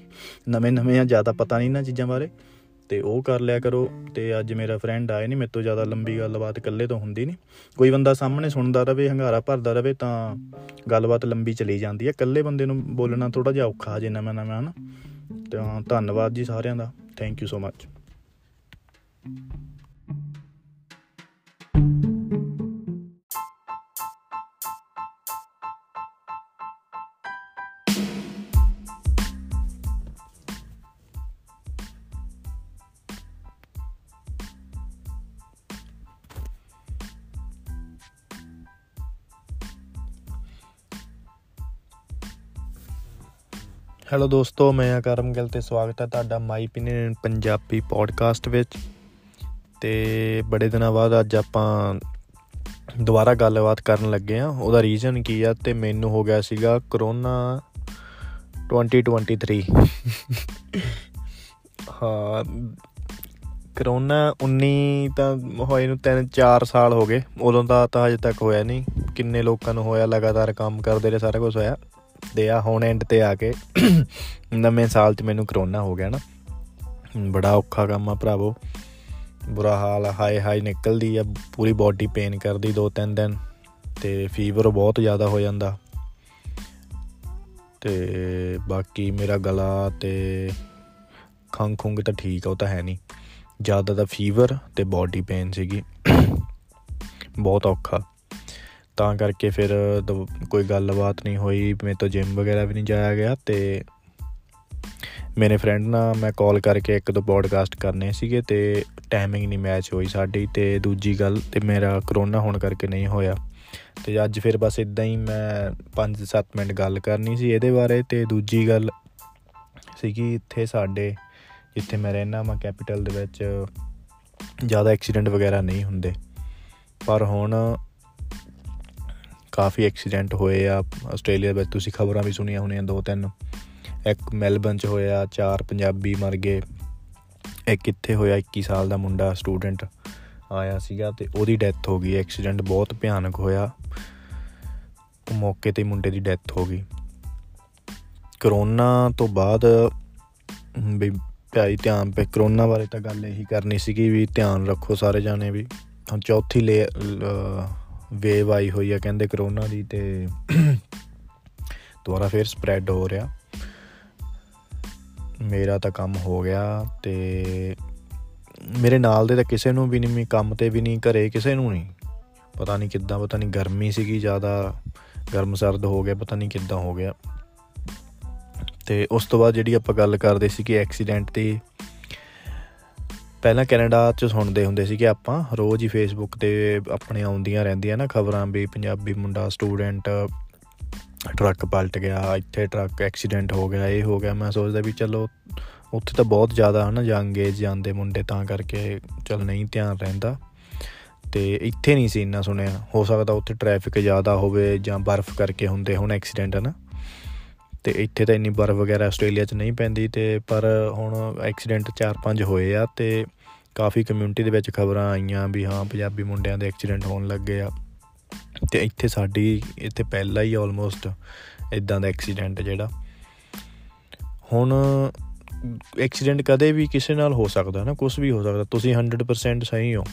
ਨਵੇਂ ਨਵੇਂ ਆ ਜ਼ਿਆਦਾ ਪਤਾ ਨਹੀਂ ਨਾ ਚੀਜ਼ਾਂ ਬਾਰੇ। ਤੇ ਉਹ ਕਰ ਲਿਆ ਕਰੋ। ਤੇ ਅੱਜ ਮੇਰਾ ਫਰੈਂਡ ਆਏ ਨਹੀਂ ਮੇਰੇ ਤੋਂ ਜ਼ਿਆਦਾ ਲੰਬੀ ਗੱਲਬਾਤ ਇਕੱਲੇ ਤੋਂ ਹੁੰਦੀ ਨਹੀਂ ਕੋਈ ਬੰਦਾ ਸਾਹਮਣੇ ਸੁਣਦਾ ਰਵੇ, ਹੰਗਾਰਾ ਭਰਦਾ ਰਵੇ, ਤਾਂ ਗੱਲਬਾਤ ਲੰਬੀ ਚਲੀ ਜਾਂਦੀ ਹੈ। ਇਕੱਲੇ ਬੰਦੇ ਨੂੰ ਬੋਲਣਾ ਥੋੜਾ ਜਿਹਾ ਔਖਾ ਜੇ ਨਵਾਂ ਨਵਾਂ, ਹਨਾ। ਤੇ ਧੰਨਵਾਦ ਜੀ ਸਾਰਿਆਂ ਦਾ। Thank you so much hello ਦੋਸਤੋ, ਮੈਂ ਆ ਕਰਮਗਲ ਤੇ ਸਵਾਗਤ ਹੈ ਤੁਹਾਡਾ ਮਾਈ ਪਿਨੀਅਨ ਪੰਜਾਬੀ ਪੋਡਕਾਸਟ ਵਿੱਚ। ਤੇ ਬੜੇ ਦਿਨਾਂ ਬਾਅਦ ਅੱਜ ਆਪਾਂ ਦੁਬਾਰਾ ਗੱਲਬਾਤ ਕਰਨ ਲੱਗੇ ਆ ਉਹਦਾ ਰੀਜ਼ਨ ਕੀ ਆ ਤੇ ਮੈਨੂੰ ਹੋ ਗਿਆ ਸੀਗਾ ਕਰੋਨਾ 2023 ਹਾਂ ਕਰੋਨਾ 19 ਤਾਂ ਹੋਏ ਨੂੰ 3 4 ਸਾਲ ਹੋ ਗਏ। ਉਦੋਂ ਦਾ ਤਾਂ ਹਜੇ ਤੱਕ ਹੋਇਆ ਨਹੀਂ। ਕਿੰਨੇ ਲੋਕਾਂ ਨੂੰ ਹੋਇਆ, ਲਗਾਤਾਰ ਕੰਮ ਕਰਦੇ ਰਹੇ, ਸਾਰਾ ਕੁਝ ਹੋਇਆ। ਤੇ ਆ, ਹੁਣ ਐਂਡ ਤੇ ਆ ਕੇ *clears throat* ਨਵੇਂ ਸਾਲ 'ਚ ਮੈਨੂੰ ਕਰੋਨਾ ਹੋ ਗਿਆ ਨਾ। ਬੜਾ ਔਖਾ ਕੰਮ ਆ ਭਰਾਵੋ। ਬੁਰਾ ਹਾਲ ਹਾਈ ਹਾਈ ਨਿਕਲਦੀ ਆ, ਪੂਰੀ ਬਾਡੀ ਪੇਨ ਕਰਦੀ ਦੋ ਤਿੰਨ ਦਿਨ, ਤੇ ਫੀਵਰ ਬਹੁਤ ਜ਼ਿਆਦਾ ਹੋ ਜਾਂਦਾ। ਤੇ ਬਾਕੀ ਮੇਰਾ ਗਲਾ ਤੇ ਖੰਗ ਖੁੰਗ ਤਾਂ ਠੀਕ ਆ, ਉਹ ਤਾਂ ਹੈ ਨਹੀਂ। ਜ਼ਿਆਦਾ ਦਾ ਫੀਵਰ ਤੇ ਬਾਡੀ ਪੇਨ ਸੀਗੀ। ਬਹੁਤ ਔਖਾ। ਤਾਂ ਕਰਕੇ ਫਿਰ ਕੋਈ ਗੱਲਬਾਤ ਨਹੀਂ ਹੋਈ ਮੈਂ ਤਾਂ ਜਿਮ ਵਗੈਰਾ ਵੀ ਨਹੀਂ ਜਾਇਆ ਗਿਆ ਤੇ ਮੇਰੇ ਫਰੈਂਡ ਨਾਲ ਮੈਂ ਕਾਲ ਕਰਕੇ ਇੱਕ ਦੋ ਪੋਡਕਾਸਟ ਕਰਨੇ ਸੀਗੇ ਤੇ ਟਾਈਮਿੰਗ ਨਹੀਂ ਮੈਚ ਹੋਈ ਸਾਡੀ ਤੇ ਦੂਜੀ ਗੱਲ ਤੇ ਮੇਰਾ ਕਰੋਨਾ ਹੋਣ ਕਰਕੇ ਨਹੀਂ ਹੋਇਆ। ਤੇ ਅੱਜ ਫਿਰ ਬਸ ਇਦਾਂ ਹੀ ਮੈਂ 5-7 ਮਿੰਟ ਗੱਲ ਕਰਨੀ ਸੀ ਇਹਦੇ ਬਾਰੇ ਤੇ ਦੂਜੀ ਗੱਲ ਸੀਗੀ ਇੱਥੇ ਸਾਡੇ, ਜਿੱਥੇ ਮੈਂ ਰਹਿਣਾ ਮੈਂ ਕੈਪੀਟਲ ਦੇ ਵਿੱਚ, ਜ਼ਿਆਦਾ ਐਕਸੀਡੈਂਟ ਵਗੈਰਾ ਨਹੀਂ ਹੁੰਦੇ। ਪਰ ਹੁਣ ਕਾਫੀ ਐਕਸੀਡੈਂਟ ਹੋਏ ਆ। ਆਸਟ੍ਰੇਲੀਆ ਵਿੱਚ ਤੁਸੀਂ ਖਬਰਾਂ ਵੀ ਸੁਣੀਆਂ ਹੋਣੀਆਂ ਦੋ ਤਿੰਨ। ਇੱਕ ਮੈਲਬਨ ਚ ਹੋਇਆ, ਚਾਰ ਪੰਜਾਬੀ ਮਰ ਗਏ। ਇੱਕ ਕਿੱਥੇ ਹੋਇਆ 21 ਸਾਲ ਦਾ ਮੁੰਡਾ ਸਟੂਡੈਂਟ ਆਇਆ ਸੀਗਾ ਤੇ ਉਹਦੀ ਡੈਥ ਹੋ ਗਈ। ਐਕਸੀਡੈਂਟ ਬਹੁਤ ਭਿਆਨਕ ਹੋਇਆ। ਮੌਕੇ ਤੇ ਮੁੰਡੇ ਦੀ ਡੈਥ ਹੋ ਗਈ। ਕਰੋਨਾ ਤੋਂ ਬਾਅਦ ਵੀ ਭਾਈ ਧਿਆਨ ਪੇ, ਕਰੋਨਾ ਬਾਰੇ ਤਾਂ ਗੱਲ ਇਹੀ ਕਰਨੀ ਸੀਗੀ ਵੀ ਧਿਆਨ ਰੱਖੋ ਸਾਰੇ ਜਾਣੇ ਵੀ। ਹੁਣ ਚੌਥੀ ਲੇ ਵੇਵ ਆਈ ਹੋਈ ਆ ਕਹਿੰਦੇ ਕਰੋਨਾ ਦੀ ਤੇ ਦੁਬਾਰਾ ਫੇਰ ਸਪਰੈਡ ਹੋ ਰਿਹਾ। ਮੇਰਾ ਤਾਂ ਕੰਮ ਹੋ ਗਿਆ ਤੇ ਮੇਰੇ ਨਾਲ ਦੇ ਤਾਂ ਕਿਸੇ ਨੂੰ ਵੀ ਨਹੀਂ ਕੰਮ ਤੇ ਵੀ ਨਹੀਂ ਘਰੇ ਕਿਸੇ ਨੂੰ ਨਹੀਂ ਪਤਾ ਨਹੀਂ ਕਿੱਦਾਂ, ਪਤਾ ਨਹੀਂ ਗਰਮੀ ਸੀਗੀ ਜ਼ਿਆਦਾ, ਗਰਮ ਸਰਦ ਹੋ ਗਿਆ, ਪਤਾ ਨਹੀਂ ਕਿੱਦਾਂ ਹੋ ਗਿਆ। ਤੇ ਉਸ ਤੋਂ ਬਾਅਦ ਜਿਹੜੀ ਆਪਾਂ ਗੱਲ ਕਰਦੇ ਸੀ ਕਿ ਐਕਸੀਡੈਂਟ ਦੀ ਪਹਿਲਾਂ ਕੈਨੇਡਾ 'ਚ ਸੁਣਦੇ ਹੁੰਦੇ ਸੀ ਕਿ ਆਪਾਂ, ਰੋਜ਼ ਹੀ ਫੇਸਬੁੱਕ ਤੇ ਆਪਣੇ ਆਉਂਦੀਆਂ ਰਹਿੰਦੀਆਂ ਨਾ ਖਬਰਾਂ ਵੀ ਪੰਜਾਬੀ ਮੁੰਡਾ ਸਟੂਡੈਂਟ ਟਰੱਕ ਪਲਟ ਗਿਆ, ਇੱਥੇ ਟਰੱਕ ਐਕਸੀਡੈਂਟ ਹੋ ਗਿਆ, ਇਹ ਹੋ ਗਿਆ। ਮੈਂ ਸੋਚਦਾ ਵੀ ਚਲੋ, ਉੱਥੇ ਤਾਂ ਬਹੁਤ ਜ਼ਿਆਦਾ ਹਨਾ ਯੰਗ ਏਜ ਜਾਂਦੇ ਮੁੰਡੇ, ਤਾਂ ਕਰਕੇ ਚਲ ਨਹੀਂ ਧਿਆਨ ਰਹਿੰਦਾ। ਤੇ ਇੱਥੇ ਨਹੀਂ ਸੀ ਇੰਨਾ ਸੁਣਿਆ। ਹੋ ਸਕਦਾ ਉੱਥੇ ਟ੍ਰੈਫਿਕ ਜ਼ਿਆਦਾ ਹੋਵੇ ਜਾਂ ਬਰਫ਼ ਕਰਕੇ ਹੁੰਦੇ ਹੁਣ ਐਕਸੀਡੈਂਟ ਹਨਾ। ਤੇ ਇੱਥੇ ਤਾਂ ਇੰਨੀ ਬਰਫ਼ ਵਗੈਰਾ ਆਸਟ੍ਰੇਲੀਆ 'ਚ ਨਹੀਂ ਪੈਂਦੀ ਤੇ ਪਰ ਹੁਣ ਐਕਸੀਡੈਂਟ 4-5 ਹੋਏ ਆ ਤੇ ਕਾਫੀ ਕਮਿਊਨਿਟੀ ਦੇ ਵਿੱਚ ਖਬਰਾਂ ਆਈਆਂ ਵੀ ਹਾਂ, ਪੰਜਾਬੀ ਮੁੰਡਿਆਂ ਦੇ ਐਕਸੀਡੈਂਟ ਹੋਣ ਲੱਗੇ ਆ। ਤੇ ਇੱਥੇ ਸਾਡੀ, ਇੱਥੇ ਪਹਿਲਾ ਹੀ ਆਲਮੋਸਟ ਇਦਾਂ ਦਾ ਐਕਸੀਡੈਂਟ ਜਿਹੜਾ। ਹੁਣ ਐਕਸੀਡੈਂਟ ਕਦੇ ਵੀ ਕਿਸੇ ਨਾਲ ਹੋ ਸਕਦਾ ਨਾ ਕੁਝ ਵੀ ਹੋ ਸਕਦਾ, ਤੁਸੀਂ 100% ਸਹੀ ਹੋ।